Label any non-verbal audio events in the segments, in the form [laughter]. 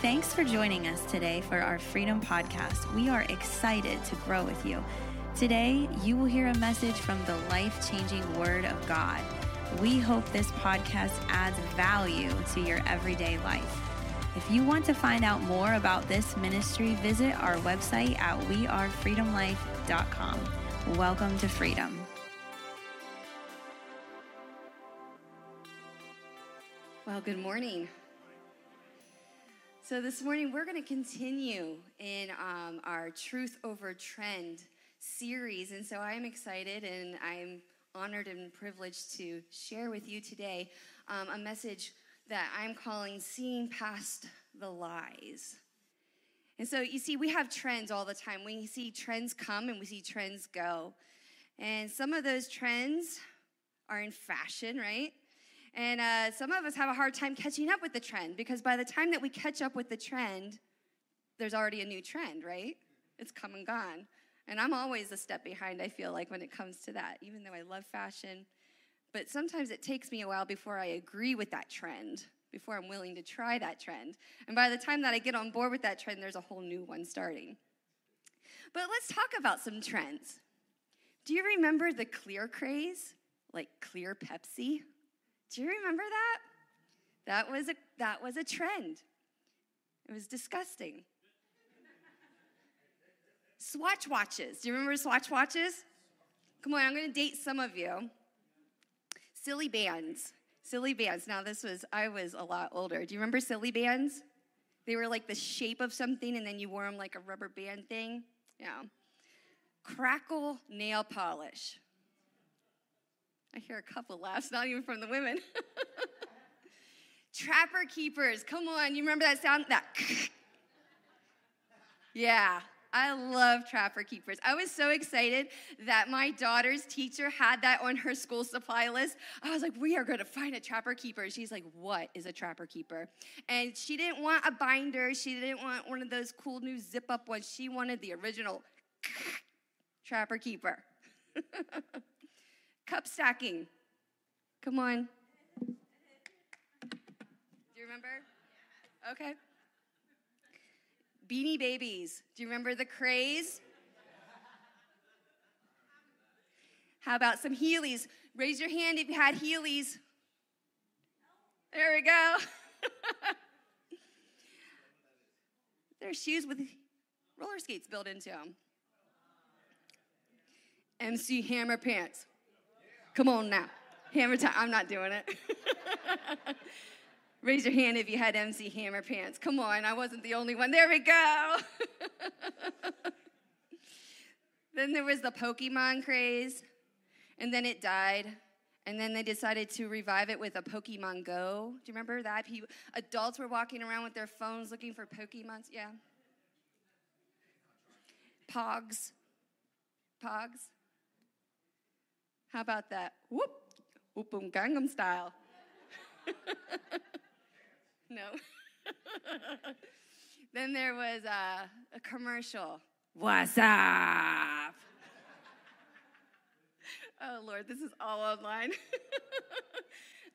Thanks for joining us today for our Freedom Podcast. We are excited to grow with you. Today, you will hear a message from the life changing Word of God. We hope this podcast adds value to your everyday life. If you want to find out more about this ministry, visit our website at wearefreedomlife.com. Welcome to freedom. Well, good morning. So, this morning we're going to continue in um, our Truth Over Trend series. And so, I am excited and I'm honored and privileged to share with you today um, a message that I'm calling Seeing Past the Lies. And so, you see, we have trends all the time. We see trends come and we see trends go. And some of those trends are in fashion, right? And uh, some of us have a hard time catching up with the trend because by the time that we catch up with the trend, there's already a new trend, right? It's come and gone. And I'm always a step behind, I feel like, when it comes to that, even though I love fashion. But sometimes it takes me a while before I agree with that trend, before I'm willing to try that trend. And by the time that I get on board with that trend, there's a whole new one starting. But let's talk about some trends. Do you remember the clear craze? Like clear Pepsi? Do you remember that? That was a, that was a trend. It was disgusting. Swatch watches. Do you remember Swatch watches? Come on, I'm going to date some of you. Silly bands. Silly bands. Now, this was, I was a lot older. Do you remember silly bands? They were like the shape of something, and then you wore them like a rubber band thing. Yeah. Crackle nail polish. I hear a couple laughs, not even from the women. [laughs] Trapper keepers, come on, you remember that sound? That. [laughs] yeah, I love trapper keepers. I was so excited that my daughter's teacher had that on her school supply list. I was like, we are going to find a trapper keeper. She's like, what is a trapper keeper? And she didn't want a binder. She didn't want one of those cool new zip up ones. She wanted the original [laughs] trapper keeper. Cup stacking. Come on. Do you remember? Okay. Beanie Babies. Do you remember the craze? How about some Heelys? Raise your hand if you had Heelys. There we go. [laughs] They're shoes with roller skates built into them. MC Hammer pants. Come on now. Hammer time. I'm not doing it. [laughs] Raise your hand if you had MC Hammer pants. Come on, I wasn't the only one. There we go. [laughs] then there was the Pokemon craze, and then it died. And then they decided to revive it with a Pokemon Go. Do you remember that? People, adults were walking around with their phones looking for Pokemons. Yeah. Pogs. Pogs. How about that? Whoop, whoop, boom, Gangnam style. [laughs] no. [laughs] then there was a, a commercial. What's up? [laughs] oh, Lord, this is all online.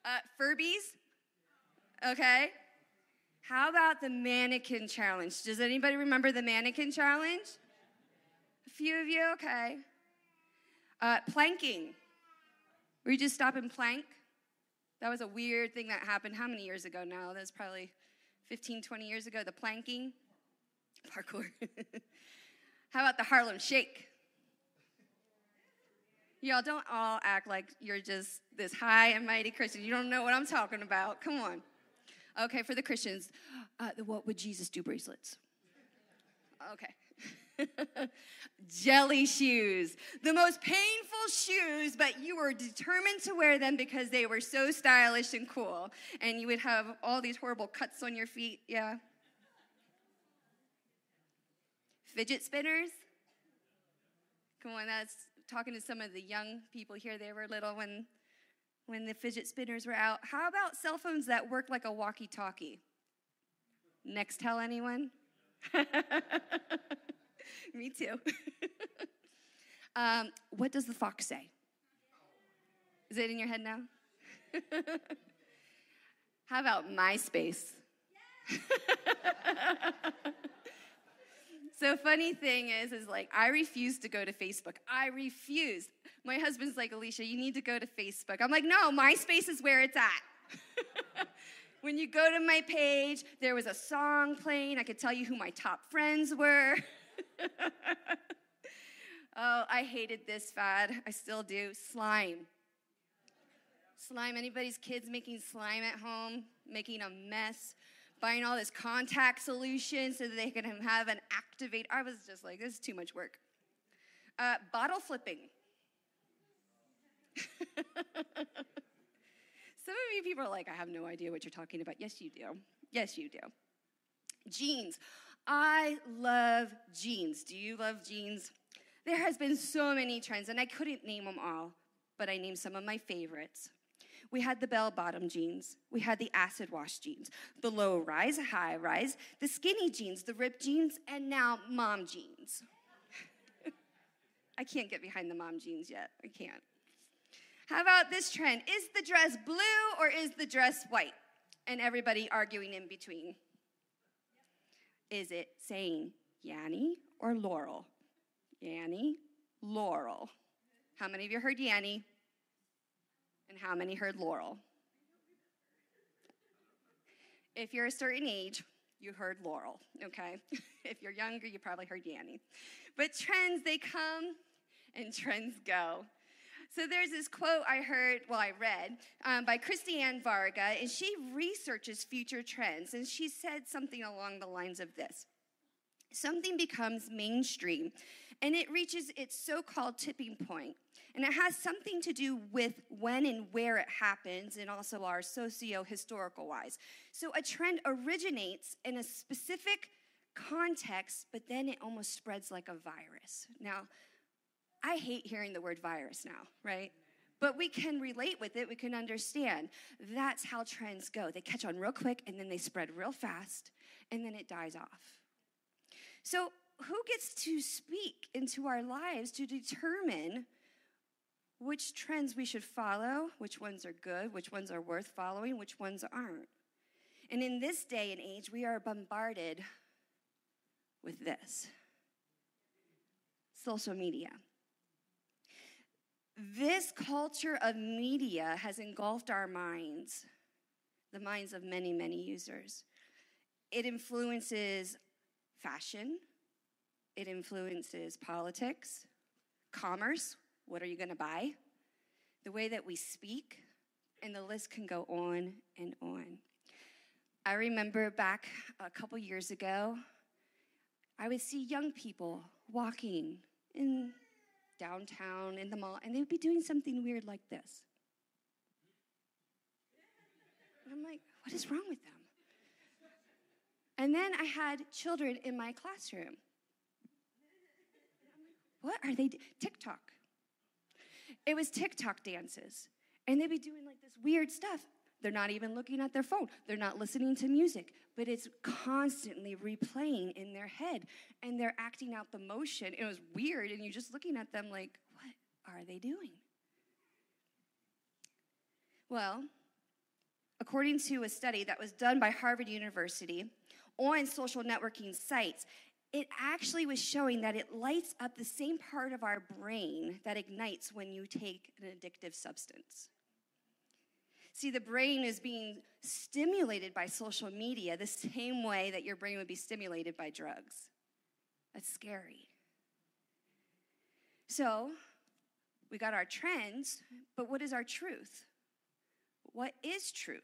uh, Furbies? Okay. How about the mannequin challenge? Does anybody remember the mannequin challenge? A few of you? Okay. Uh, planking. Where you just stop and plank. That was a weird thing that happened how many years ago now? That was probably 15, 20 years ago, the planking. Parkour. [laughs] How about the Harlem Shake? Y'all don't all act like you're just this high and mighty Christian. You don't know what I'm talking about. Come on. Okay, for the Christians, uh, the What Would Jesus Do bracelets. Okay. [laughs] Jelly shoes. The most painful shoes, but you were determined to wear them because they were so stylish and cool. And you would have all these horrible cuts on your feet. Yeah. Fidget spinners. Come on, that's talking to some of the young people here. They were little when when the fidget spinners were out. How about cell phones that work like a walkie-talkie? Nextel anyone? [laughs] [laughs] Me too. [laughs] um, what does the fox say? Is it in your head now? [laughs] How about MySpace? so funny thing is, is like I refuse to go to Facebook. I refuse. My husband's like, Alicia, you need to go to Facebook. I'm like, no, MySpace is where it's at. when you go to my page, there was a song playing. I could tell you who my top friends were. [laughs] oh, I hated this fad. I still do. Slime. Slime. Anybody's kids making slime at home, making a mess, buying all this contact solution so that they can have an activate. I was just like, this is too much work. Uh, bottle flipping. [laughs] Some of you people are like, I have no idea what you're talking about. Yes, you do. Yes, you do. Jeans. I love jeans. Do you love jeans? There has been so many trends, and I couldn't name them all, but I named some of my favorites. We had the bell bottom jeans. We had the acid wash jeans, the low rise, high rise, the skinny jeans, the ripped jeans, and now mom jeans. [laughs] I can't get behind the mom jeans yet. I can't. How about this trend? Is the dress blue or is the dress white? And everybody arguing in between. Is it saying Yanny or Laurel? Yanny, Laurel. How many of you heard Yanny? And how many heard Laurel? If you're a certain age, you heard Laurel, okay? [laughs] if you're younger, you probably heard Yanny. But trends, they come and trends go. So there's this quote I heard, well, I read um, by Christiane Varga, and she researches future trends, and she said something along the lines of this Something becomes mainstream, and it reaches its so called tipping point, and it has something to do with when and where it happens, and also our socio historical wise. So a trend originates in a specific context, but then it almost spreads like a virus. Now, I hate hearing the word virus now, right? But we can relate with it, we can understand. That's how trends go. They catch on real quick and then they spread real fast and then it dies off. So, who gets to speak into our lives to determine which trends we should follow, which ones are good, which ones are worth following, which ones aren't? And in this day and age, we are bombarded with this social media. This culture of media has engulfed our minds, the minds of many, many users. It influences fashion, it influences politics, commerce what are you going to buy, the way that we speak, and the list can go on and on. I remember back a couple years ago, I would see young people walking in downtown in the mall, and they would be doing something weird like this. And I'm like, what is wrong with them? And then I had children in my classroom. What are they? Do- TikTok. It was TikTok dances. And they'd be doing like this weird stuff. They're not even looking at their phone. They're not listening to music, but it's constantly replaying in their head and they're acting out the motion. It was weird, and you're just looking at them like, what are they doing? Well, according to a study that was done by Harvard University on social networking sites, it actually was showing that it lights up the same part of our brain that ignites when you take an addictive substance. See, the brain is being stimulated by social media the same way that your brain would be stimulated by drugs. That's scary. So, we got our trends, but what is our truth? What is truth?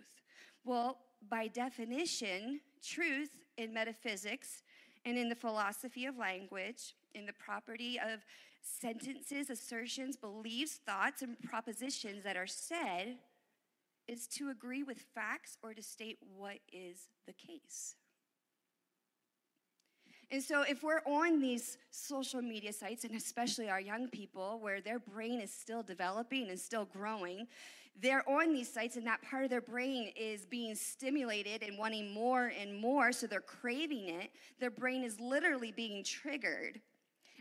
Well, by definition, truth in metaphysics and in the philosophy of language, in the property of sentences, assertions, beliefs, thoughts, and propositions that are said is to agree with facts or to state what is the case. And so, if we're on these social media sites, and especially our young people, where their brain is still developing and still growing, they're on these sites, and that part of their brain is being stimulated and wanting more and more, so they're craving it. Their brain is literally being triggered.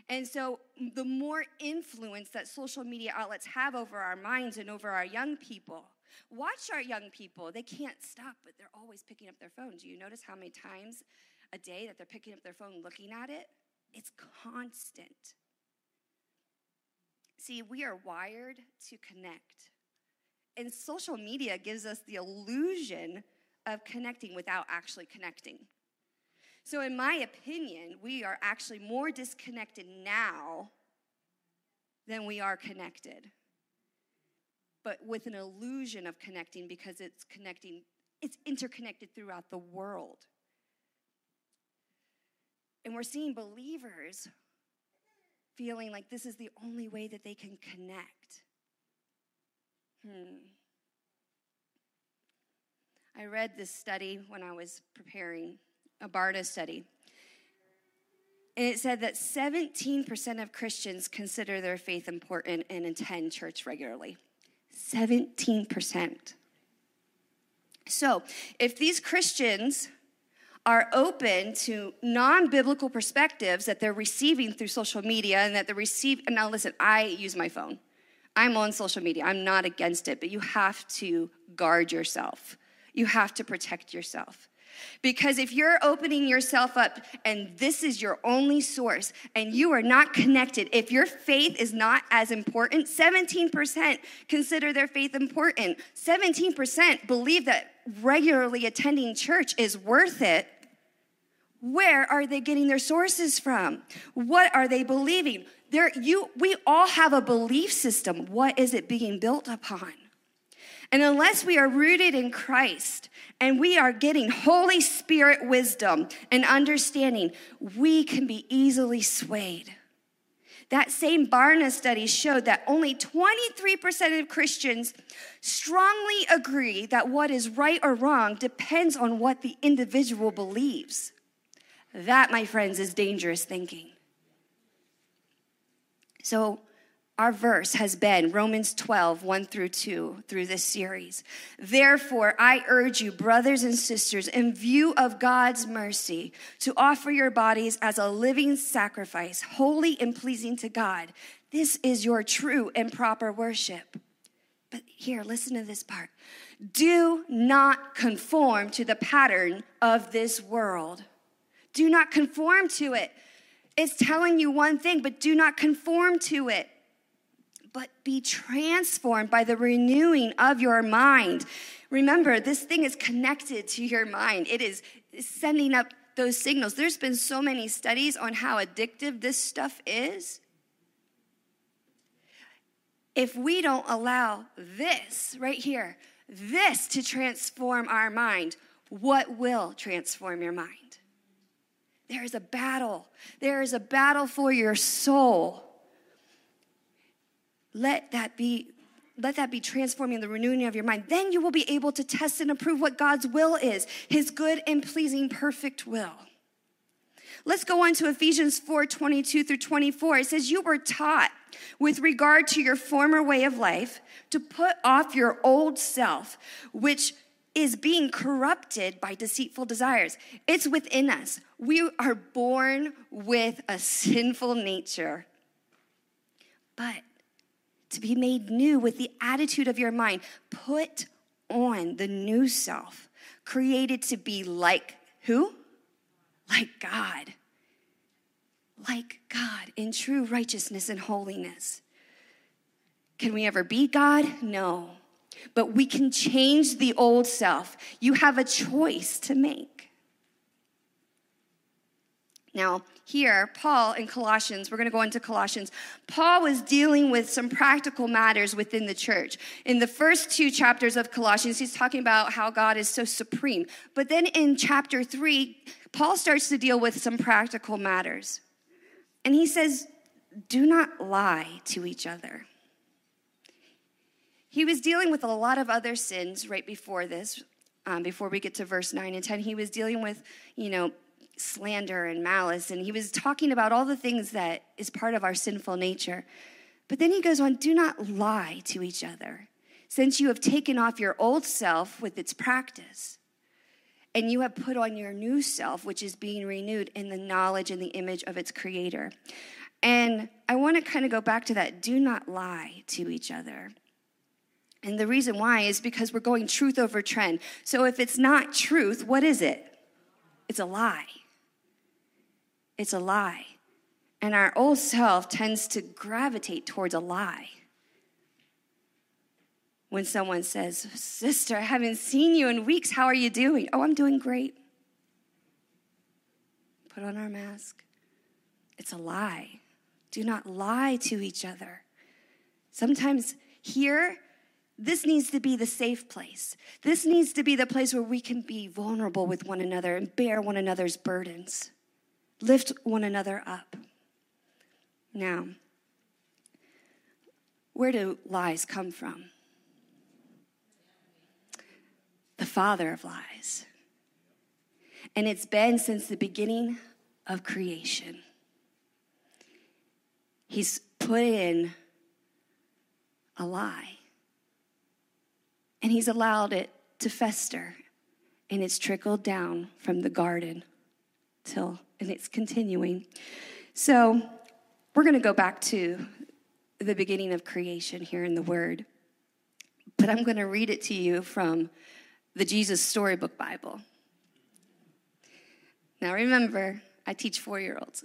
And so, the more influence that social media outlets have over our minds and over our young people, Watch our young people. They can't stop, but they're always picking up their phone. Do you notice how many times a day that they're picking up their phone looking at it? It's constant. See, we are wired to connect. And social media gives us the illusion of connecting without actually connecting. So, in my opinion, we are actually more disconnected now than we are connected. But with an illusion of connecting because it's connecting, it's interconnected throughout the world. And we're seeing believers feeling like this is the only way that they can connect. Hmm. I read this study when I was preparing a Barna study. And it said that 17% of Christians consider their faith important and attend church regularly. 17%. So, if these Christians are open to non-biblical perspectives that they're receiving through social media and that they receive now listen i use my phone. I'm on social media. I'm not against it but you have to guard yourself. You have to protect yourself because if you're opening yourself up and this is your only source and you are not connected, if your faith is not as important, 17% consider their faith important. 17% believe that regularly attending church is worth it. Where are they getting their sources from? What are they believing? There, you, we all have a belief system. What is it being built upon? And unless we are rooted in Christ and we are getting Holy Spirit wisdom and understanding, we can be easily swayed. That same Barna study showed that only 23% of Christians strongly agree that what is right or wrong depends on what the individual believes. That, my friends, is dangerous thinking. So, our verse has been Romans 12, 1 through 2, through this series. Therefore, I urge you, brothers and sisters, in view of God's mercy, to offer your bodies as a living sacrifice, holy and pleasing to God. This is your true and proper worship. But here, listen to this part. Do not conform to the pattern of this world. Do not conform to it. It's telling you one thing, but do not conform to it but be transformed by the renewing of your mind. Remember, this thing is connected to your mind, it is sending up those signals. There's been so many studies on how addictive this stuff is. If we don't allow this right here, this to transform our mind, what will transform your mind? There is a battle. There is a battle for your soul let that be let that be transforming the renewing of your mind. Then you will be able to test and approve what God's will is, his good and pleasing perfect will. Let's go on to Ephesians 4 22 through 24. It says, You were taught with regard to your former way of life to put off your old self, which is being corrupted by deceitful desires. It's within us. We are born with a sinful nature. But to be made new with the attitude of your mind. Put on the new self, created to be like who? Like God. Like God in true righteousness and holiness. Can we ever be God? No. But we can change the old self. You have a choice to make. Now, here, Paul in Colossians, we're going to go into Colossians. Paul was dealing with some practical matters within the church. In the first two chapters of Colossians, he's talking about how God is so supreme. But then in chapter three, Paul starts to deal with some practical matters. And he says, Do not lie to each other. He was dealing with a lot of other sins right before this, um, before we get to verse 9 and 10. He was dealing with, you know, slander and malice. And he was talking about all the things that is part of our sinful nature. But then he goes on do not lie to each other, since you have taken off your old self with its practice. And you have put on your new self, which is being renewed in the knowledge and the image of its creator. And I want to kind of go back to that do not lie to each other. And the reason why is because we're going truth over trend. So if it's not truth, what is it? It's a lie. It's a lie. And our old self tends to gravitate towards a lie. When someone says, Sister, I haven't seen you in weeks. How are you doing? Oh, I'm doing great. Put on our mask. It's a lie. Do not lie to each other. Sometimes here, this needs to be the safe place. This needs to be the place where we can be vulnerable with one another and bear one another's burdens, lift one another up. Now, where do lies come from? The father of lies. And it's been since the beginning of creation. He's put in a lie and he's allowed it to fester and it's trickled down from the garden till and it's continuing. So we're going to go back to the beginning of creation here in the word but i'm going to read it to you from the jesus storybook bible. Now remember i teach four year olds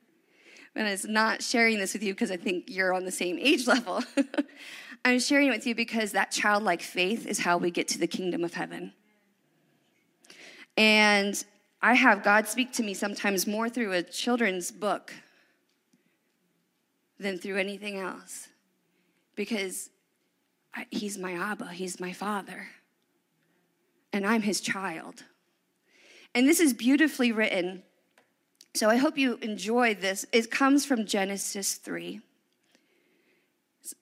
[laughs] and I'm not sharing this with you because i think you're on the same age [laughs] level. I'm sharing it with you because that childlike faith is how we get to the kingdom of heaven. And I have God speak to me sometimes more through a children's book than through anything else because I, He's my Abba, He's my Father, and I'm His child. And this is beautifully written. So I hope you enjoy this. It comes from Genesis 3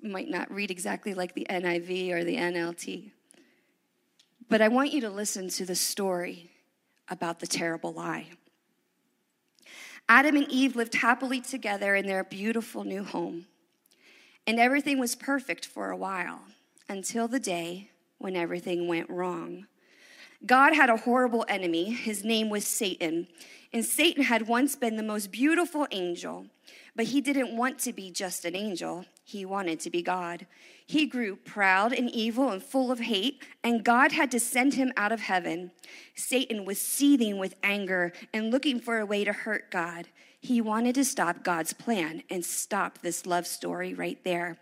might not read exactly like the NIV or the NLT. But I want you to listen to the story about the terrible lie. Adam and Eve lived happily together in their beautiful new home. And everything was perfect for a while until the day when everything went wrong. God had a horrible enemy. His name was Satan. And Satan had once been the most beautiful angel, but he didn't want to be just an angel. He wanted to be God. He grew proud and evil and full of hate, and God had to send him out of heaven. Satan was seething with anger and looking for a way to hurt God. He wanted to stop God's plan and stop this love story right there.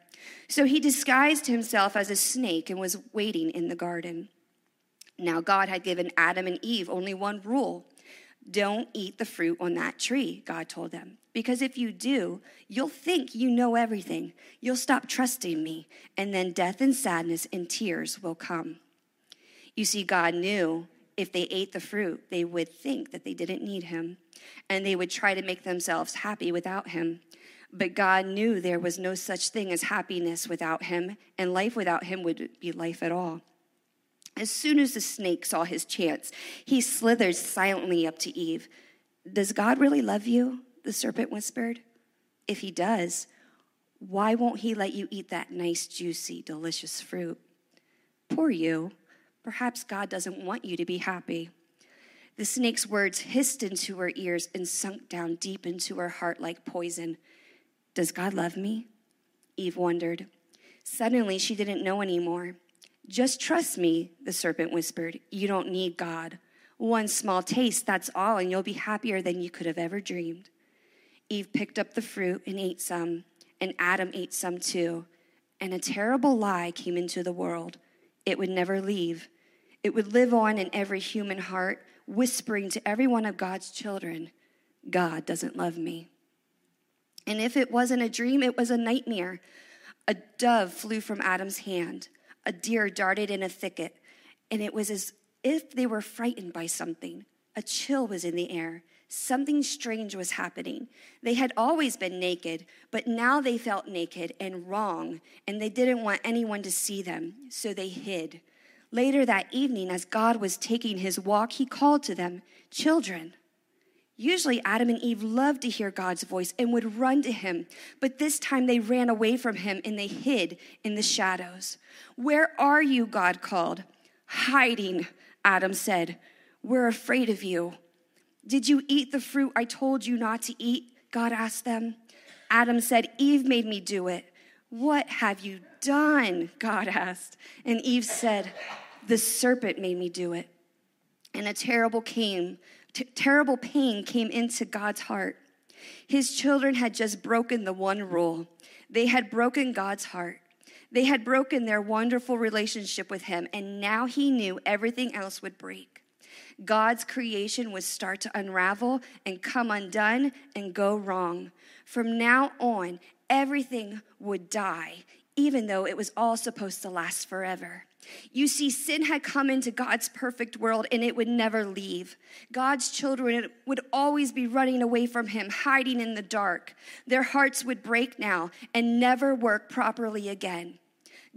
So he disguised himself as a snake and was waiting in the garden. Now, God had given Adam and Eve only one rule don't eat the fruit on that tree, God told them. Because if you do, you'll think you know everything. You'll stop trusting me, and then death and sadness and tears will come. You see, God knew if they ate the fruit, they would think that they didn't need him, and they would try to make themselves happy without him. But God knew there was no such thing as happiness without him, and life without him would be life at all. As soon as the snake saw his chance, he slithered silently up to Eve. Does God really love you? The serpent whispered. If he does, why won't he let you eat that nice, juicy, delicious fruit? Poor you. Perhaps God doesn't want you to be happy. The snake's words hissed into her ears and sunk down deep into her heart like poison. Does God love me? Eve wondered. Suddenly, she didn't know anymore. Just trust me, the serpent whispered. You don't need God. One small taste, that's all, and you'll be happier than you could have ever dreamed. Eve picked up the fruit and ate some, and Adam ate some too. And a terrible lie came into the world. It would never leave. It would live on in every human heart, whispering to every one of God's children God doesn't love me. And if it wasn't a dream, it was a nightmare. A dove flew from Adam's hand a deer darted in a thicket, and it was as if they were frightened by something. A chill was in the air. Something strange was happening. They had always been naked, but now they felt naked and wrong, and they didn't want anyone to see them, so they hid. Later that evening, as God was taking his walk, he called to them, Children, Usually, Adam and Eve loved to hear God's voice and would run to him, but this time they ran away from him and they hid in the shadows. Where are you? God called. Hiding, Adam said. We're afraid of you. Did you eat the fruit I told you not to eat? God asked them. Adam said, Eve made me do it. What have you done? God asked. And Eve said, The serpent made me do it. And a terrible came, t- terrible pain came into God's heart. His children had just broken the one rule. They had broken God's heart. They had broken their wonderful relationship with him, and now he knew everything else would break. God's creation would start to unravel and come undone and go wrong. From now on, everything would die, even though it was all supposed to last forever. You see, sin had come into God's perfect world and it would never leave. God's children would always be running away from Him, hiding in the dark. Their hearts would break now and never work properly again.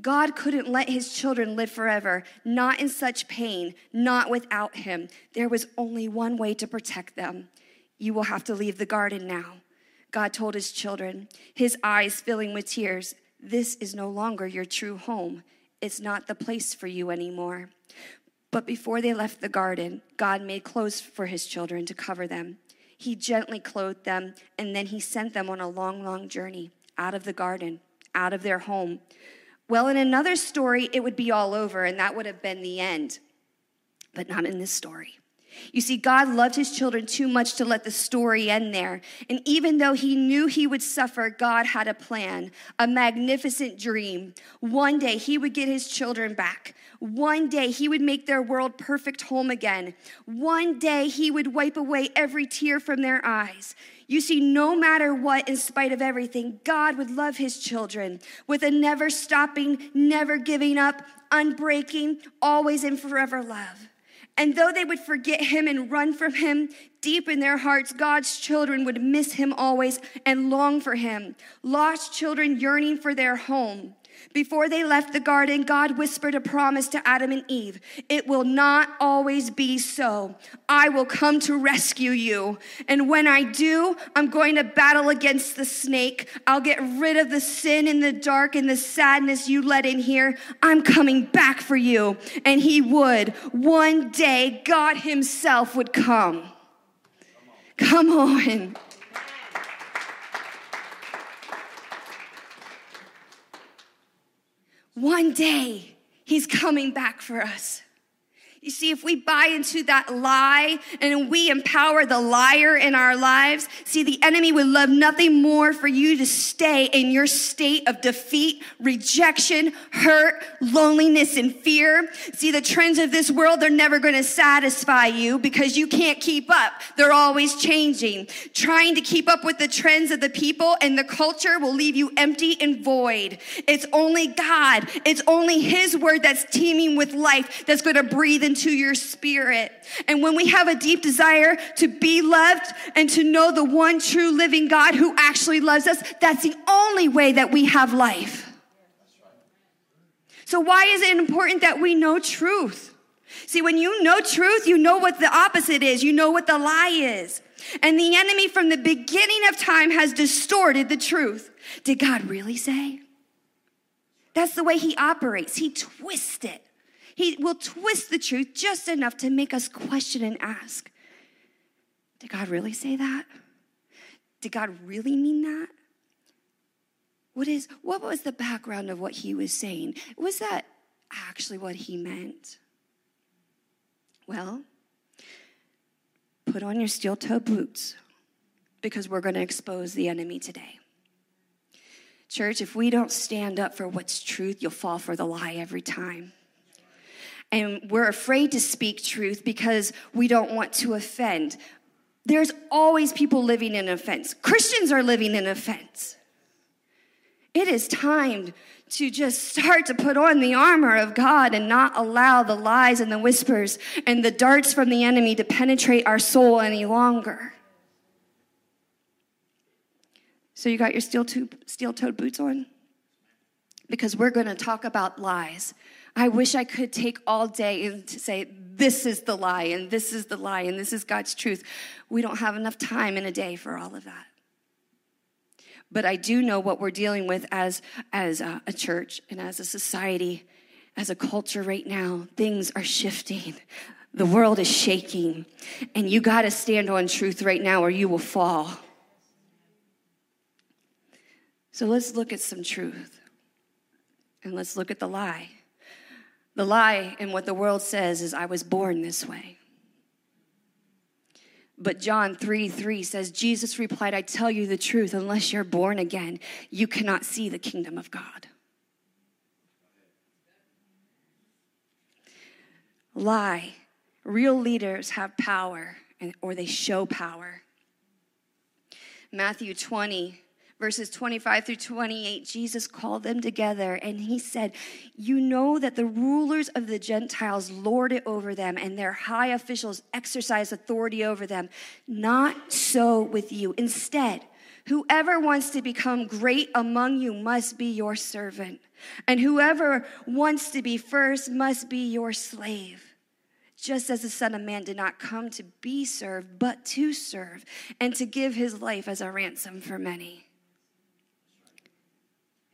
God couldn't let his children live forever, not in such pain, not without him. There was only one way to protect them. You will have to leave the garden now. God told his children, his eyes filling with tears, This is no longer your true home. It's not the place for you anymore. But before they left the garden, God made clothes for his children to cover them. He gently clothed them, and then he sent them on a long, long journey out of the garden, out of their home well, in another story, it would be all over, and that would have been the end. But not in this story. You see, God loved his children too much to let the story end there. And even though he knew he would suffer, God had a plan, a magnificent dream. One day he would get his children back. One day he would make their world perfect home again. One day he would wipe away every tear from their eyes. You see, no matter what, in spite of everything, God would love his children with a never stopping, never giving up, unbreaking, always and forever love. And though they would forget him and run from him, deep in their hearts, God's children would miss him always and long for him. Lost children yearning for their home. Before they left the garden, God whispered a promise to Adam and Eve It will not always be so. I will come to rescue you. And when I do, I'm going to battle against the snake. I'll get rid of the sin and the dark and the sadness you let in here. I'm coming back for you. And He would. One day, God Himself would come. Come on. One day, he's coming back for us. You see, if we buy into that lie and we empower the liar in our lives, see, the enemy would love nothing more for you to stay in your state of defeat, rejection, hurt, loneliness, and fear. See, the trends of this world, they're never going to satisfy you because you can't keep up. They're always changing. Trying to keep up with the trends of the people and the culture will leave you empty and void. It's only God, it's only His word that's teeming with life that's going to breathe in into your spirit. And when we have a deep desire to be loved and to know the one true living God who actually loves us, that's the only way that we have life. So, why is it important that we know truth? See, when you know truth, you know what the opposite is, you know what the lie is. And the enemy from the beginning of time has distorted the truth. Did God really say? That's the way he operates. He twists it. He will twist the truth just enough to make us question and ask Did God really say that? Did God really mean that? What is what was the background of what he was saying? Was that actually what he meant? Well, put on your steel toe boots because we're going to expose the enemy today. Church, if we don't stand up for what's truth, you'll fall for the lie every time and we're afraid to speak truth because we don't want to offend. There's always people living in offense. Christians are living in offense. It is time to just start to put on the armor of God and not allow the lies and the whispers and the darts from the enemy to penetrate our soul any longer. So, you got your steel toed boots on? Because we're going to talk about lies. I wish I could take all day and say, this is the lie, and this is the lie, and this is God's truth. We don't have enough time in a day for all of that. But I do know what we're dealing with as, as a, a church and as a society, as a culture right now. Things are shifting. The world is shaking. And you got to stand on truth right now or you will fall. So let's look at some truth. And let's look at the lie. The lie and what the world says is, I was born this way. But John 3 3 says, Jesus replied, I tell you the truth, unless you're born again, you cannot see the kingdom of God. Lie. Real leaders have power, and, or they show power. Matthew 20, verses 25 through 28, Jesus called them together and he said, You know that the rulers of the Gentiles lord it over them, and their high officials exercise authority over them. Not so with you. Instead, whoever wants to become great among you must be your servant, and whoever wants to be first must be your slave just as the Son of Man did not come to be served, but to serve, and to give his life as a ransom for many.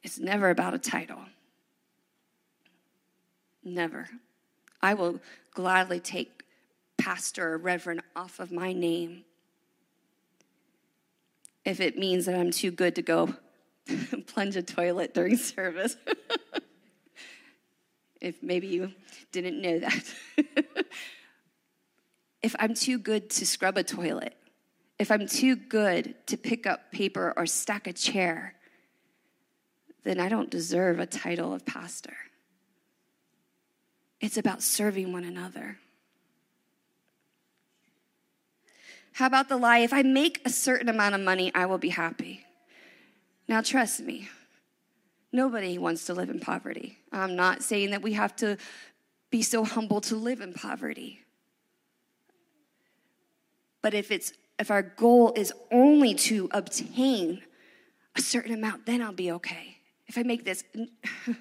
It's never about a title. Never. I will gladly take pastor or reverend off of my name if it means that I'm too good to go [laughs] plunge a toilet during service. [laughs] if maybe you didn't know that. [laughs] if I'm too good to scrub a toilet, if I'm too good to pick up paper or stack a chair, then I don't deserve a title of pastor. It's about serving one another. How about the lie? If I make a certain amount of money, I will be happy. Now, trust me, nobody wants to live in poverty. I'm not saying that we have to be so humble to live in poverty. But if it's if our goal is only to obtain a certain amount, then I'll be okay if I make this, [laughs]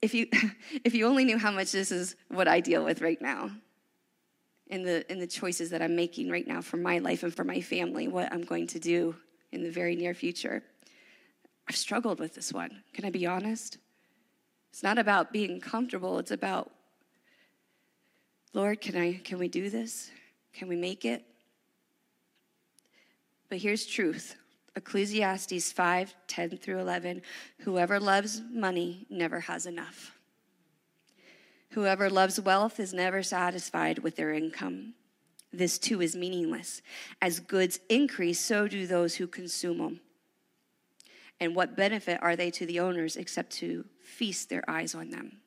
if you [laughs] if you only knew how much this is what I deal with right now, in the in the choices that I'm making right now for my life and for my family, what I'm going to do in the very near future. I've struggled with this one. Can I be honest? It's not about being comfortable, it's about Lord, can I can we do this? Can we make it? But here's truth. Ecclesiastes 5 10 through 11. Whoever loves money never has enough. Whoever loves wealth is never satisfied with their income. This too is meaningless. As goods increase, so do those who consume them. And what benefit are they to the owners except to feast their eyes on them?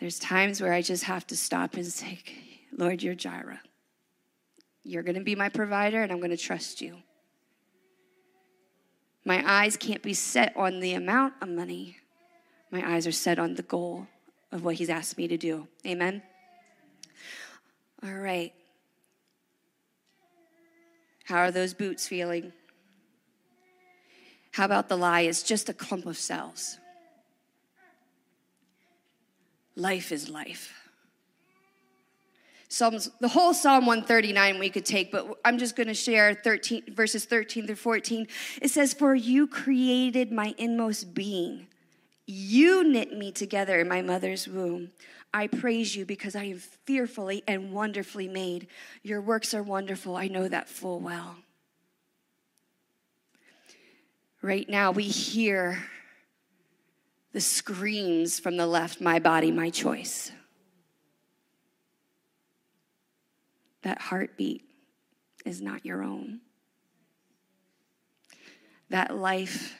There's times where I just have to stop and say, Lord, you're Jireh. You're going to be my provider, and I'm going to trust you. My eyes can't be set on the amount of money, my eyes are set on the goal of what He's asked me to do. Amen? All right. How are those boots feeling? How about the lie? It's just a clump of cells. Life is life. Psalms, the whole Psalm 139 we could take, but I'm just going to share 13, verses 13 through 14. It says, For you created my inmost being. You knit me together in my mother's womb. I praise you because I am fearfully and wonderfully made. Your works are wonderful. I know that full well. Right now, we hear the screams from the left My body, my choice. That heartbeat is not your own. That life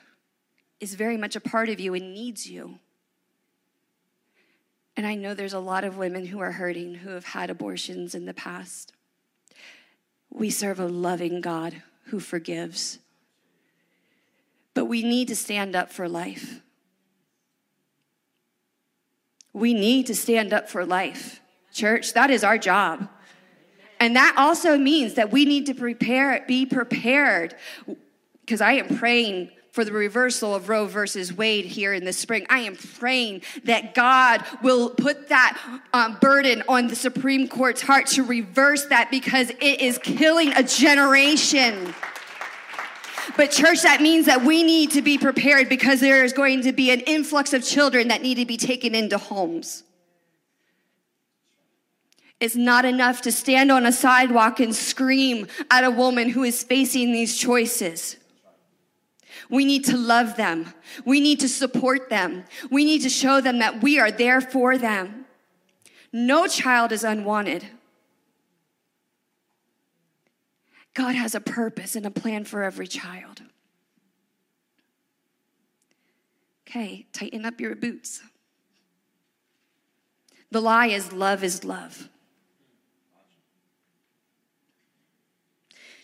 is very much a part of you and needs you. And I know there's a lot of women who are hurting who have had abortions in the past. We serve a loving God who forgives. But we need to stand up for life. We need to stand up for life. Church, that is our job. And that also means that we need to prepare, be prepared, because I am praying for the reversal of Roe versus Wade here in the spring. I am praying that God will put that um, burden on the Supreme Court's heart to reverse that because it is killing a generation. But, church, that means that we need to be prepared because there is going to be an influx of children that need to be taken into homes. It's not enough to stand on a sidewalk and scream at a woman who is facing these choices. We need to love them. We need to support them. We need to show them that we are there for them. No child is unwanted. God has a purpose and a plan for every child. Okay, tighten up your boots. The lie is love is love.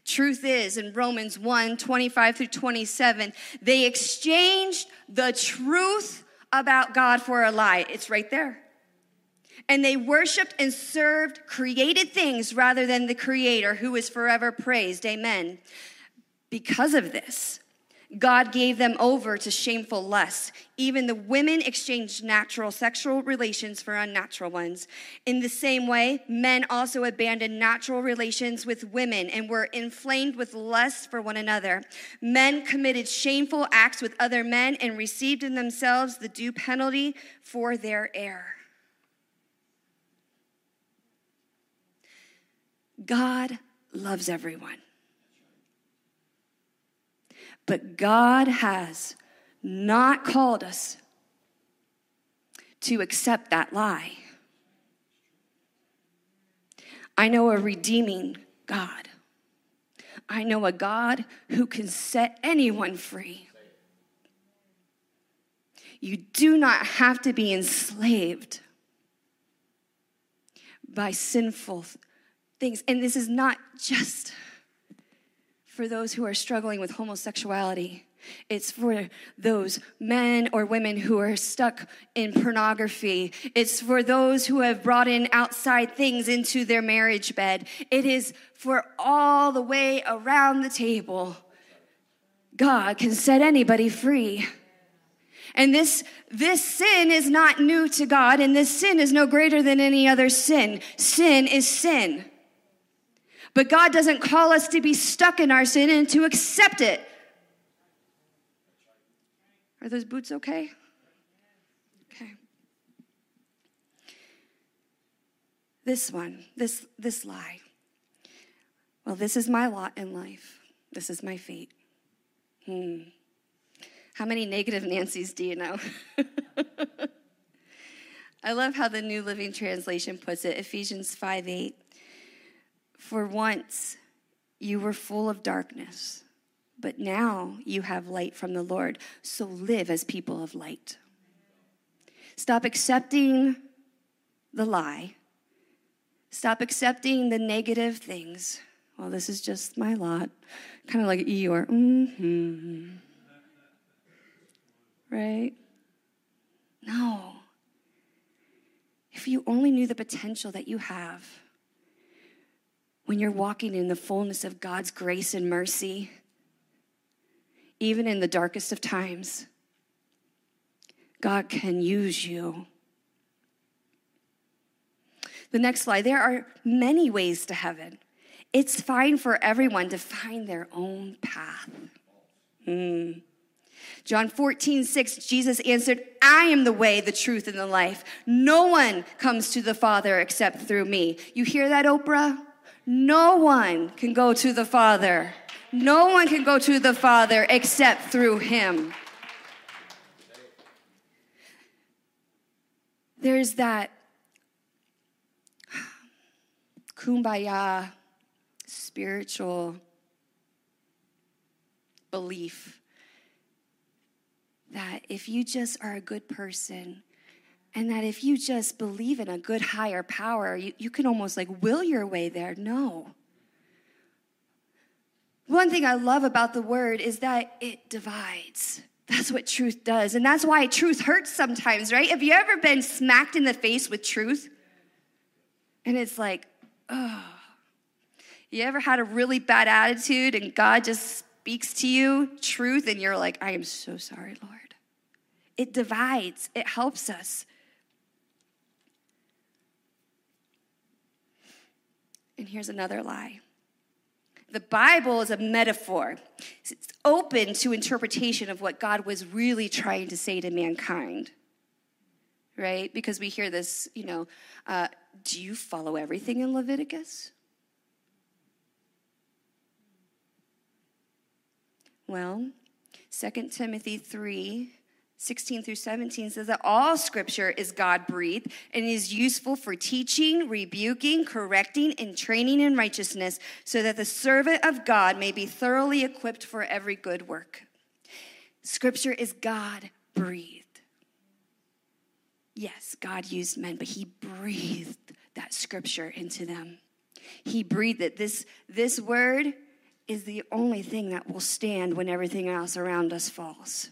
Truth is, in Romans 1 25 through 27, they exchanged the truth about God for a lie. It's right there. And they worshiped and served created things rather than the Creator who is forever praised. Amen. Because of this, God gave them over to shameful lusts. Even the women exchanged natural sexual relations for unnatural ones. In the same way, men also abandoned natural relations with women and were inflamed with lust for one another. Men committed shameful acts with other men and received in themselves the due penalty for their error. God loves everyone. But God has not called us to accept that lie. I know a redeeming God. I know a God who can set anyone free. You do not have to be enslaved by sinful things. And this is not just for those who are struggling with homosexuality. It's for those men or women who are stuck in pornography. It's for those who have brought in outside things into their marriage bed. It is for all the way around the table. God can set anybody free. And this, this sin is not new to God, and this sin is no greater than any other sin. Sin is sin. But God doesn't call us to be stuck in our sin and to accept it. Are those boots okay? Okay. This one, this this lie. Well, this is my lot in life. This is my fate. Hmm. How many negative Nancy's do you know? [laughs] I love how the New Living Translation puts it, Ephesians 5 8. For once you were full of darkness, but now you have light from the Lord. So live as people of light. Stop accepting the lie. Stop accepting the negative things. Well, this is just my lot. Kind of like Eeyore. Mm-hmm. Right? No. If you only knew the potential that you have when you're walking in the fullness of God's grace and mercy, even in the darkest of times, God can use you. The next slide there are many ways to heaven. It's fine for everyone to find their own path. Mm. John 14, 6, Jesus answered, I am the way, the truth, and the life. No one comes to the Father except through me. You hear that, Oprah? No one can go to the Father. No one can go to the Father except through Him. There's that kumbaya spiritual belief that if you just are a good person, and that if you just believe in a good higher power, you, you can almost like will your way there. No. One thing I love about the word is that it divides. That's what truth does. And that's why truth hurts sometimes, right? Have you ever been smacked in the face with truth? And it's like, oh. You ever had a really bad attitude and God just speaks to you truth and you're like, I am so sorry, Lord? It divides, it helps us. And here's another lie the Bible is a metaphor, it's open to interpretation of what God was really trying to say to mankind. Right? Because we hear this, you know, uh, do you follow everything in Leviticus? Well, 2 Timothy 3 16 through 17 says that all scripture is God breathed and is useful for teaching, rebuking, correcting, and training in righteousness, so that the servant of God may be thoroughly equipped for every good work. Scripture is God breathed. Yes, God used men, but He breathed that scripture into them. He breathed it. This, this word is the only thing that will stand when everything else around us falls.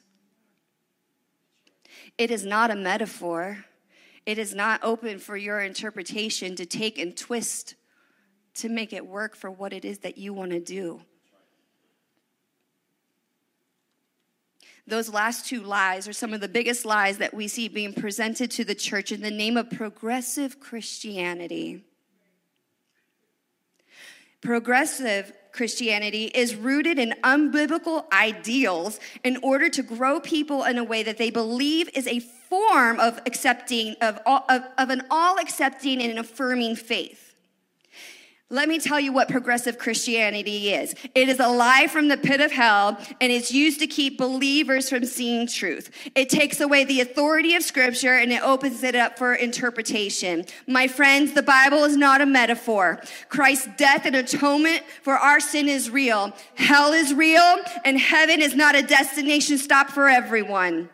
It is not a metaphor. It is not open for your interpretation to take and twist to make it work for what it is that you want to do. Those last two lies are some of the biggest lies that we see being presented to the church in the name of progressive Christianity. Progressive Christianity is rooted in unbiblical ideals in order to grow people in a way that they believe is a form of accepting, of, of, of an all accepting and affirming faith. Let me tell you what progressive Christianity is. It is a lie from the pit of hell, and it's used to keep believers from seeing truth. It takes away the authority of Scripture and it opens it up for interpretation. My friends, the Bible is not a metaphor. Christ's death and atonement for our sin is real. Hell is real, and heaven is not a destination stop for everyone.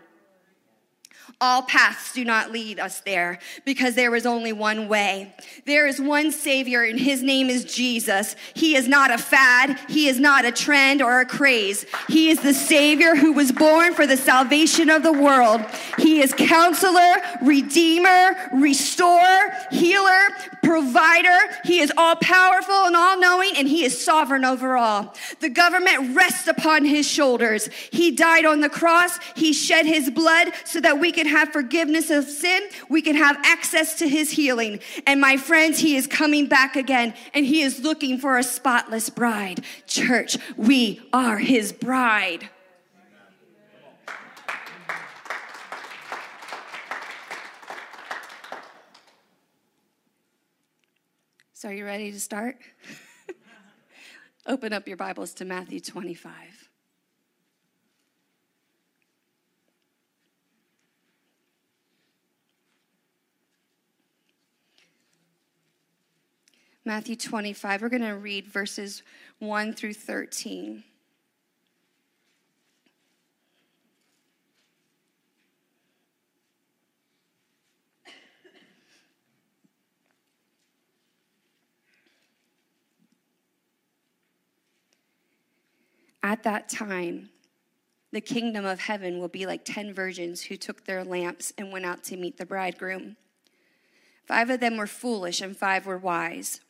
All paths do not lead us there because there is only one way. There is one Savior, and His name is Jesus. He is not a fad, He is not a trend or a craze. He is the Savior who was born for the salvation of the world. He is counselor, redeemer, restorer, healer, provider. He is all powerful and all knowing, and He is sovereign over all. The government rests upon His shoulders. He died on the cross, He shed His blood so that we can have forgiveness of sin, we can have access to his healing. And my friends, he is coming back again and he is looking for a spotless bride. Church, we are his bride. So, are you ready to start? [laughs] Open up your Bibles to Matthew 25. Matthew 25. We're going to read verses 1 through 13. At that time, the kingdom of heaven will be like ten virgins who took their lamps and went out to meet the bridegroom. Five of them were foolish, and five were wise.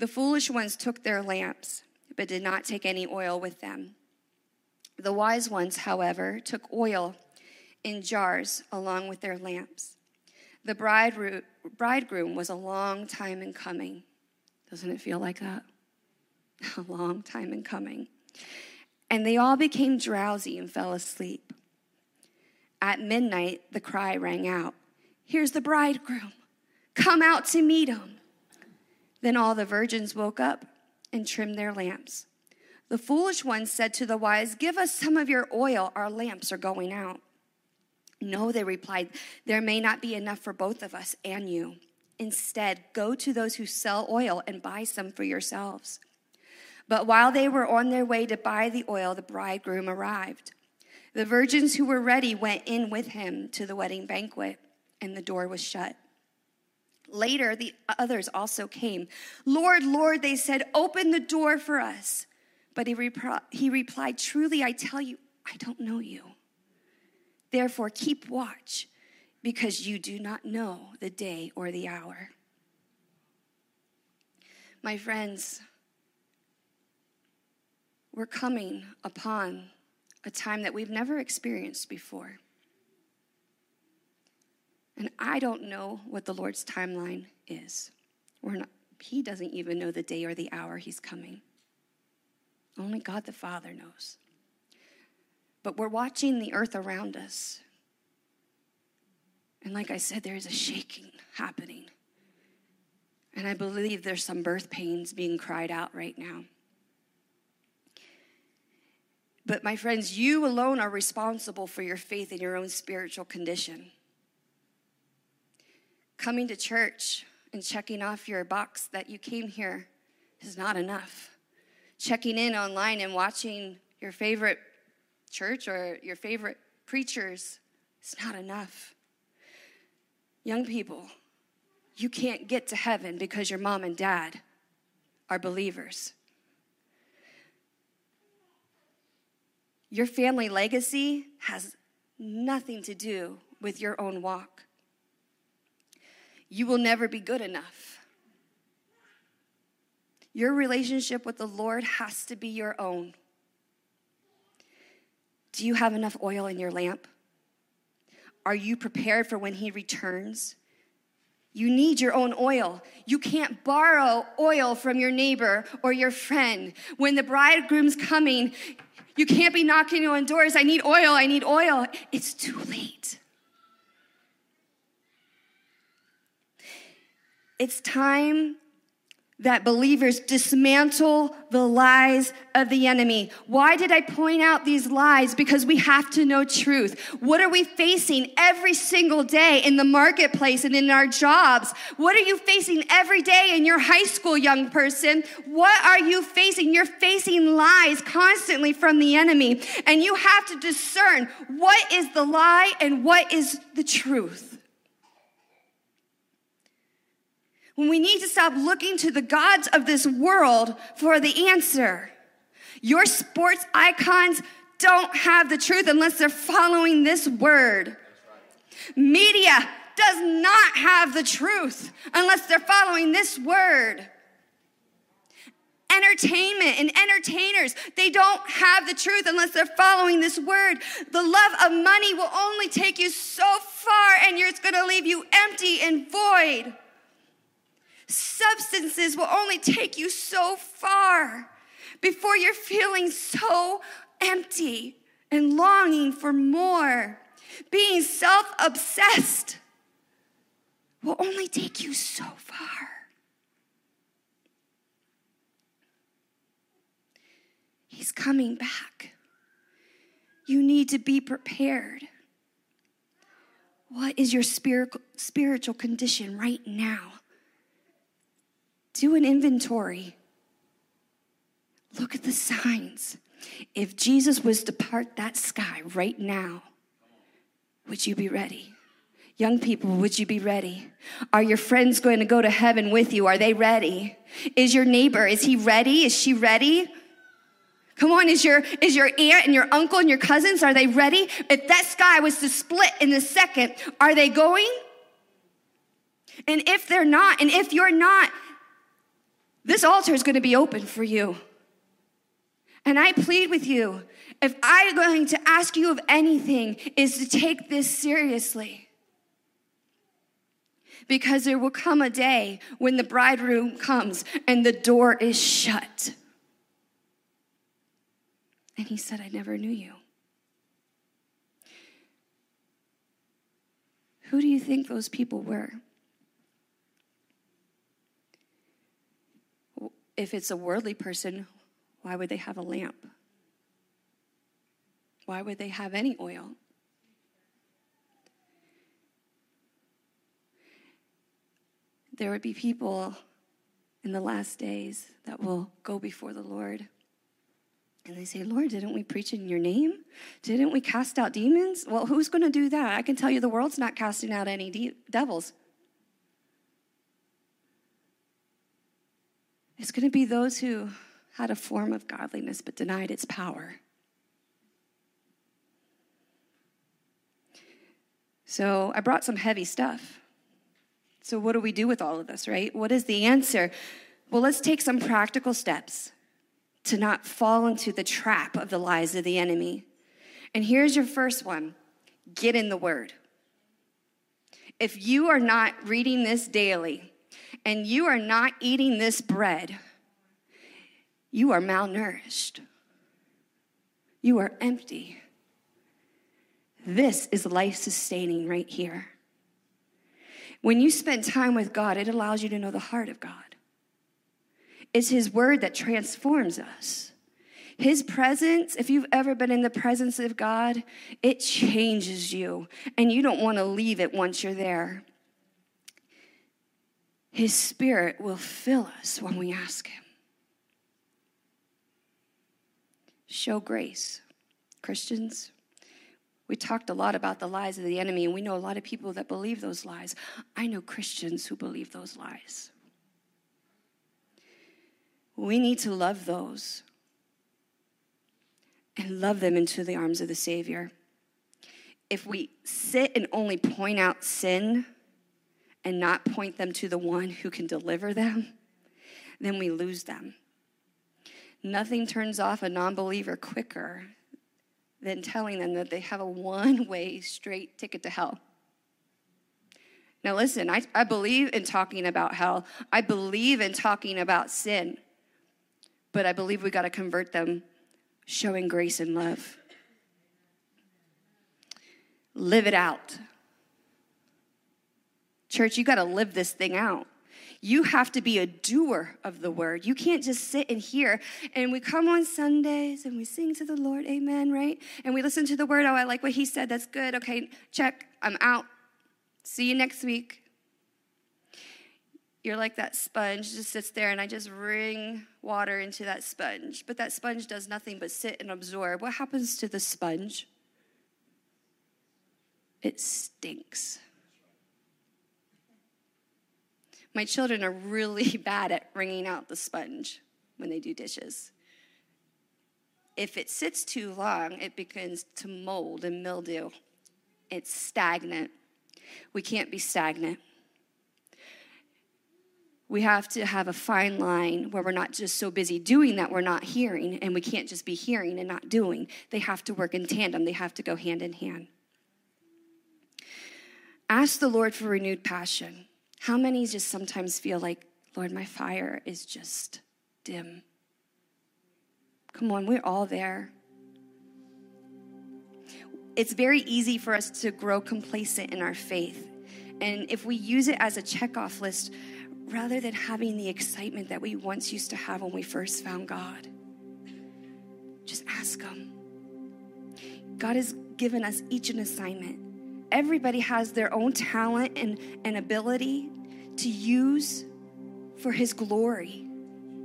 The foolish ones took their lamps, but did not take any oil with them. The wise ones, however, took oil in jars along with their lamps. The bridegroom was a long time in coming. Doesn't it feel like that? [laughs] A long time in coming. And they all became drowsy and fell asleep. At midnight, the cry rang out Here's the bridegroom. Come out to meet him. Then all the virgins woke up and trimmed their lamps. The foolish ones said to the wise, Give us some of your oil, our lamps are going out. No, they replied, There may not be enough for both of us and you. Instead, go to those who sell oil and buy some for yourselves. But while they were on their way to buy the oil, the bridegroom arrived. The virgins who were ready went in with him to the wedding banquet, and the door was shut. Later, the others also came. Lord, Lord, they said, open the door for us. But he, repri- he replied, Truly, I tell you, I don't know you. Therefore, keep watch, because you do not know the day or the hour. My friends, we're coming upon a time that we've never experienced before. And I don't know what the Lord's timeline is. We're not, he doesn't even know the day or the hour he's coming. Only God the Father knows. But we're watching the earth around us. And like I said, there is a shaking happening. And I believe there's some birth pains being cried out right now. But my friends, you alone are responsible for your faith and your own spiritual condition. Coming to church and checking off your box that you came here is not enough. Checking in online and watching your favorite church or your favorite preachers is not enough. Young people, you can't get to heaven because your mom and dad are believers. Your family legacy has nothing to do with your own walk. You will never be good enough. Your relationship with the Lord has to be your own. Do you have enough oil in your lamp? Are you prepared for when He returns? You need your own oil. You can't borrow oil from your neighbor or your friend. When the bridegroom's coming, you can't be knocking on doors. I need oil. I need oil. It's too late. It's time that believers dismantle the lies of the enemy. Why did I point out these lies? Because we have to know truth. What are we facing every single day in the marketplace and in our jobs? What are you facing every day in your high school, young person? What are you facing? You're facing lies constantly from the enemy, and you have to discern what is the lie and what is the truth. When we need to stop looking to the gods of this world for the answer. Your sports icons don't have the truth unless they're following this word. Media does not have the truth unless they're following this word. Entertainment and entertainers, they don't have the truth unless they're following this word. The love of money will only take you so far and it's gonna leave you empty and void. Substances will only take you so far before you're feeling so empty and longing for more. Being self obsessed will only take you so far. He's coming back. You need to be prepared. What is your spiritual condition right now? Do an inventory. Look at the signs. If Jesus was to part that sky right now, would you be ready? Young people, would you be ready? Are your friends going to go to heaven with you? Are they ready? Is your neighbor, is he ready? Is she ready? Come on, is your is your aunt and your uncle and your cousins are they ready? If that sky was to split in a second, are they going? And if they're not, and if you're not, this altar is going to be open for you. And I plead with you if I'm going to ask you of anything, is to take this seriously. Because there will come a day when the bridegroom comes and the door is shut. And he said, I never knew you. Who do you think those people were? If it's a worldly person, why would they have a lamp? Why would they have any oil? There would be people in the last days that will go before the Lord. And they say, Lord, didn't we preach in your name? Didn't we cast out demons? Well, who's going to do that? I can tell you the world's not casting out any de- devils. It's going to be those who had a form of godliness but denied its power. So I brought some heavy stuff. So, what do we do with all of this, right? What is the answer? Well, let's take some practical steps to not fall into the trap of the lies of the enemy. And here's your first one get in the Word. If you are not reading this daily, and you are not eating this bread, you are malnourished. You are empty. This is life sustaining right here. When you spend time with God, it allows you to know the heart of God. It's His word that transforms us. His presence, if you've ever been in the presence of God, it changes you, and you don't want to leave it once you're there. His Spirit will fill us when we ask Him. Show grace. Christians, we talked a lot about the lies of the enemy, and we know a lot of people that believe those lies. I know Christians who believe those lies. We need to love those and love them into the arms of the Savior. If we sit and only point out sin and not point them to the one who can deliver them, then we lose them. Nothing turns off a non believer quicker than telling them that they have a one way straight ticket to hell. Now, listen, I, I believe in talking about hell, I believe in talking about sin, but I believe we got to convert them showing grace and love. Live it out. Church, you got to live this thing out. You have to be a doer of the word. You can't just sit and hear. And we come on Sundays and we sing to the Lord, amen, right? And we listen to the word. Oh, I like what he said. That's good. Okay, check. I'm out. See you next week. You're like that sponge just sits there and I just wring water into that sponge. But that sponge does nothing but sit and absorb. What happens to the sponge? It stinks. My children are really [laughs] bad at wringing out the sponge when they do dishes. If it sits too long, it begins to mold and mildew. It's stagnant. We can't be stagnant. We have to have a fine line where we're not just so busy doing that we're not hearing, and we can't just be hearing and not doing. They have to work in tandem, they have to go hand in hand. Ask the Lord for renewed passion. How many just sometimes feel like, Lord, my fire is just dim? Come on, we're all there. It's very easy for us to grow complacent in our faith. And if we use it as a checkoff list, rather than having the excitement that we once used to have when we first found God, just ask Him. God has given us each an assignment. Everybody has their own talent and, and ability to use for His glory,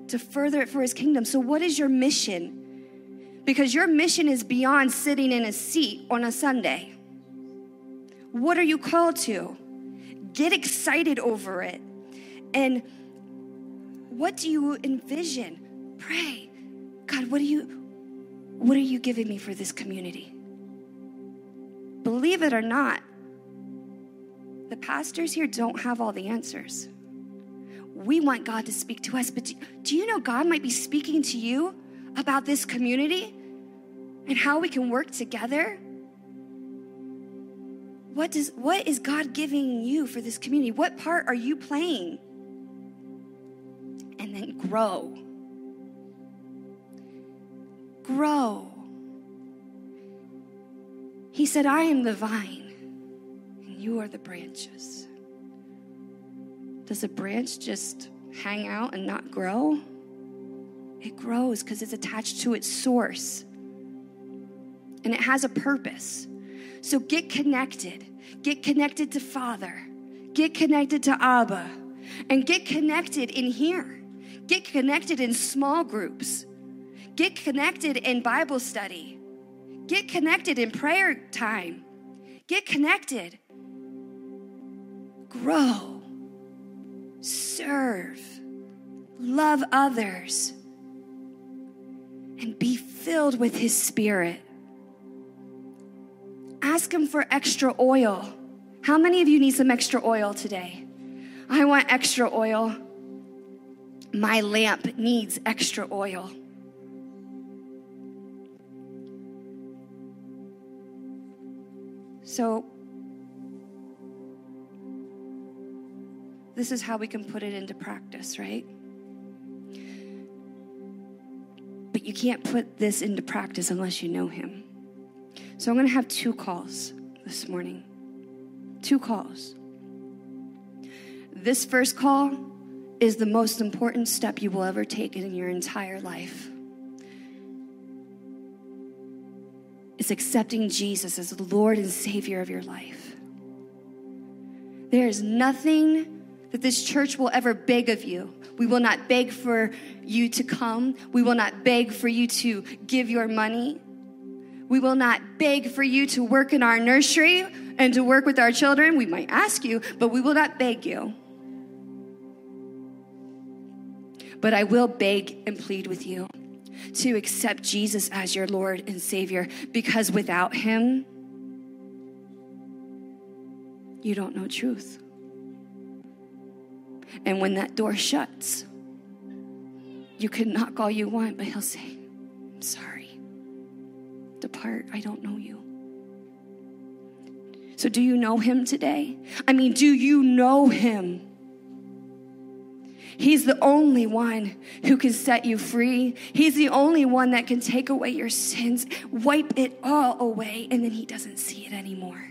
to further it for His kingdom. So, what is your mission? Because your mission is beyond sitting in a seat on a Sunday. What are you called to? Get excited over it. And what do you envision? Pray. God, what do you what are you giving me for this community? Believe it or not, the pastors here don't have all the answers. We want God to speak to us, but do, you know God might be speaking to you about this community and how we can work together? What, does, what is God giving you for this community? What part are you playing? And then grow. Grow. He said, I am the vine, and you are the branches. Does a branch just hang out and not grow? It grows because it's attached to its source and it has a purpose. So get connected. Get connected to Father. Get connected to Abba. And get connected in here. Get connected in small groups. Get connected in Bible study. Get connected in prayer time. Get connected. Grow. Serve. Love others. And be filled with His Spirit. Ask Him for extra oil. How many of you need some extra oil today? I want extra oil. My lamp needs extra oil. So, this is how we can put it into practice, right? But you can't put this into practice unless you know Him. So, I'm going to have two calls this morning. Two calls. This first call is the most important step you will ever take in your entire life. Is accepting Jesus as Lord and Savior of your life. There is nothing that this church will ever beg of you. We will not beg for you to come. We will not beg for you to give your money. We will not beg for you to work in our nursery and to work with our children. We might ask you, but we will not beg you. But I will beg and plead with you to accept Jesus as your Lord and Savior because without Him, you don't know truth. And when that door shuts, you can knock all you want, but He'll say, I'm sorry. Depart, I don't know you. So, do you know Him today? I mean, do you know Him? He's the only one who can set you free. He's the only one that can take away your sins, wipe it all away, and then He doesn't see it anymore.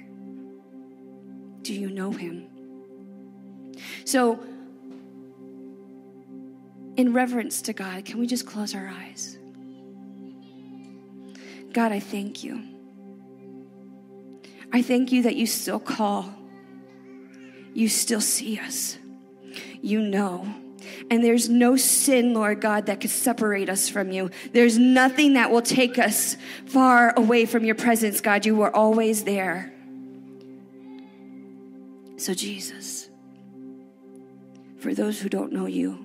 Do you know Him? So, in reverence to God, can we just close our eyes? God, I thank you. I thank you that you still call, you still see us, you know. And there's no sin, Lord God, that could separate us from you. There's nothing that will take us far away from your presence, God. You are always there. So, Jesus, for those who don't know you,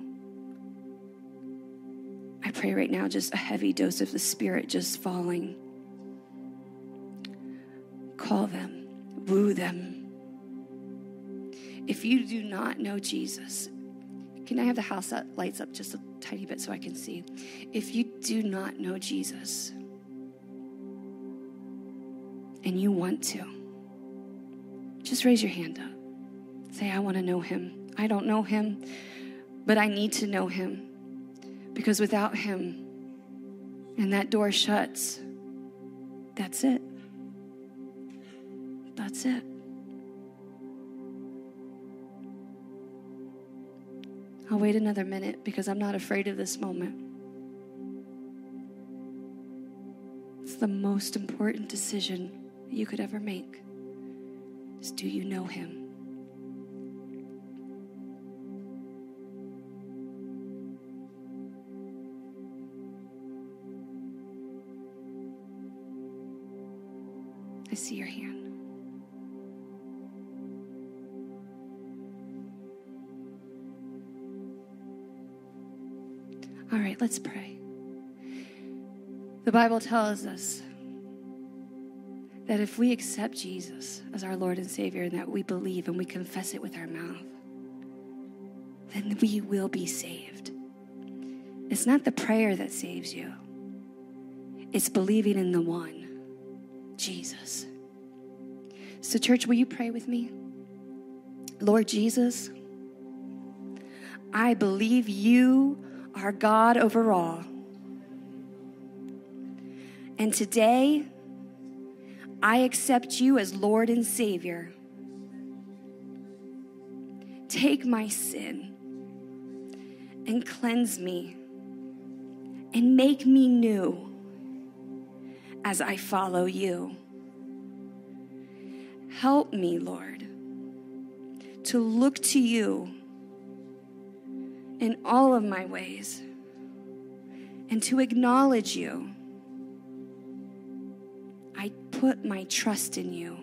I pray right now just a heavy dose of the Spirit just falling. Call them, woo them. If you do not know Jesus, can I have the house that lights up just a tiny bit so I can see? If you do not know Jesus and you want to, just raise your hand up. Say, I want to know him. I don't know him, but I need to know him because without him and that door shuts, that's it. That's it. I'll wait another minute because I'm not afraid of this moment. It's the most important decision you could ever make. Is do you know him? I see your hand. Right, let's pray. The Bible tells us that if we accept Jesus as our Lord and Savior and that we believe and we confess it with our mouth, then we will be saved. It's not the prayer that saves you, it's believing in the one, Jesus. So, church, will you pray with me? Lord Jesus, I believe you our God over all. And today, I accept you as Lord and Savior. Take my sin and cleanse me and make me new as I follow you. Help me, Lord, to look to you in all of my ways and to acknowledge you. I put my trust in you.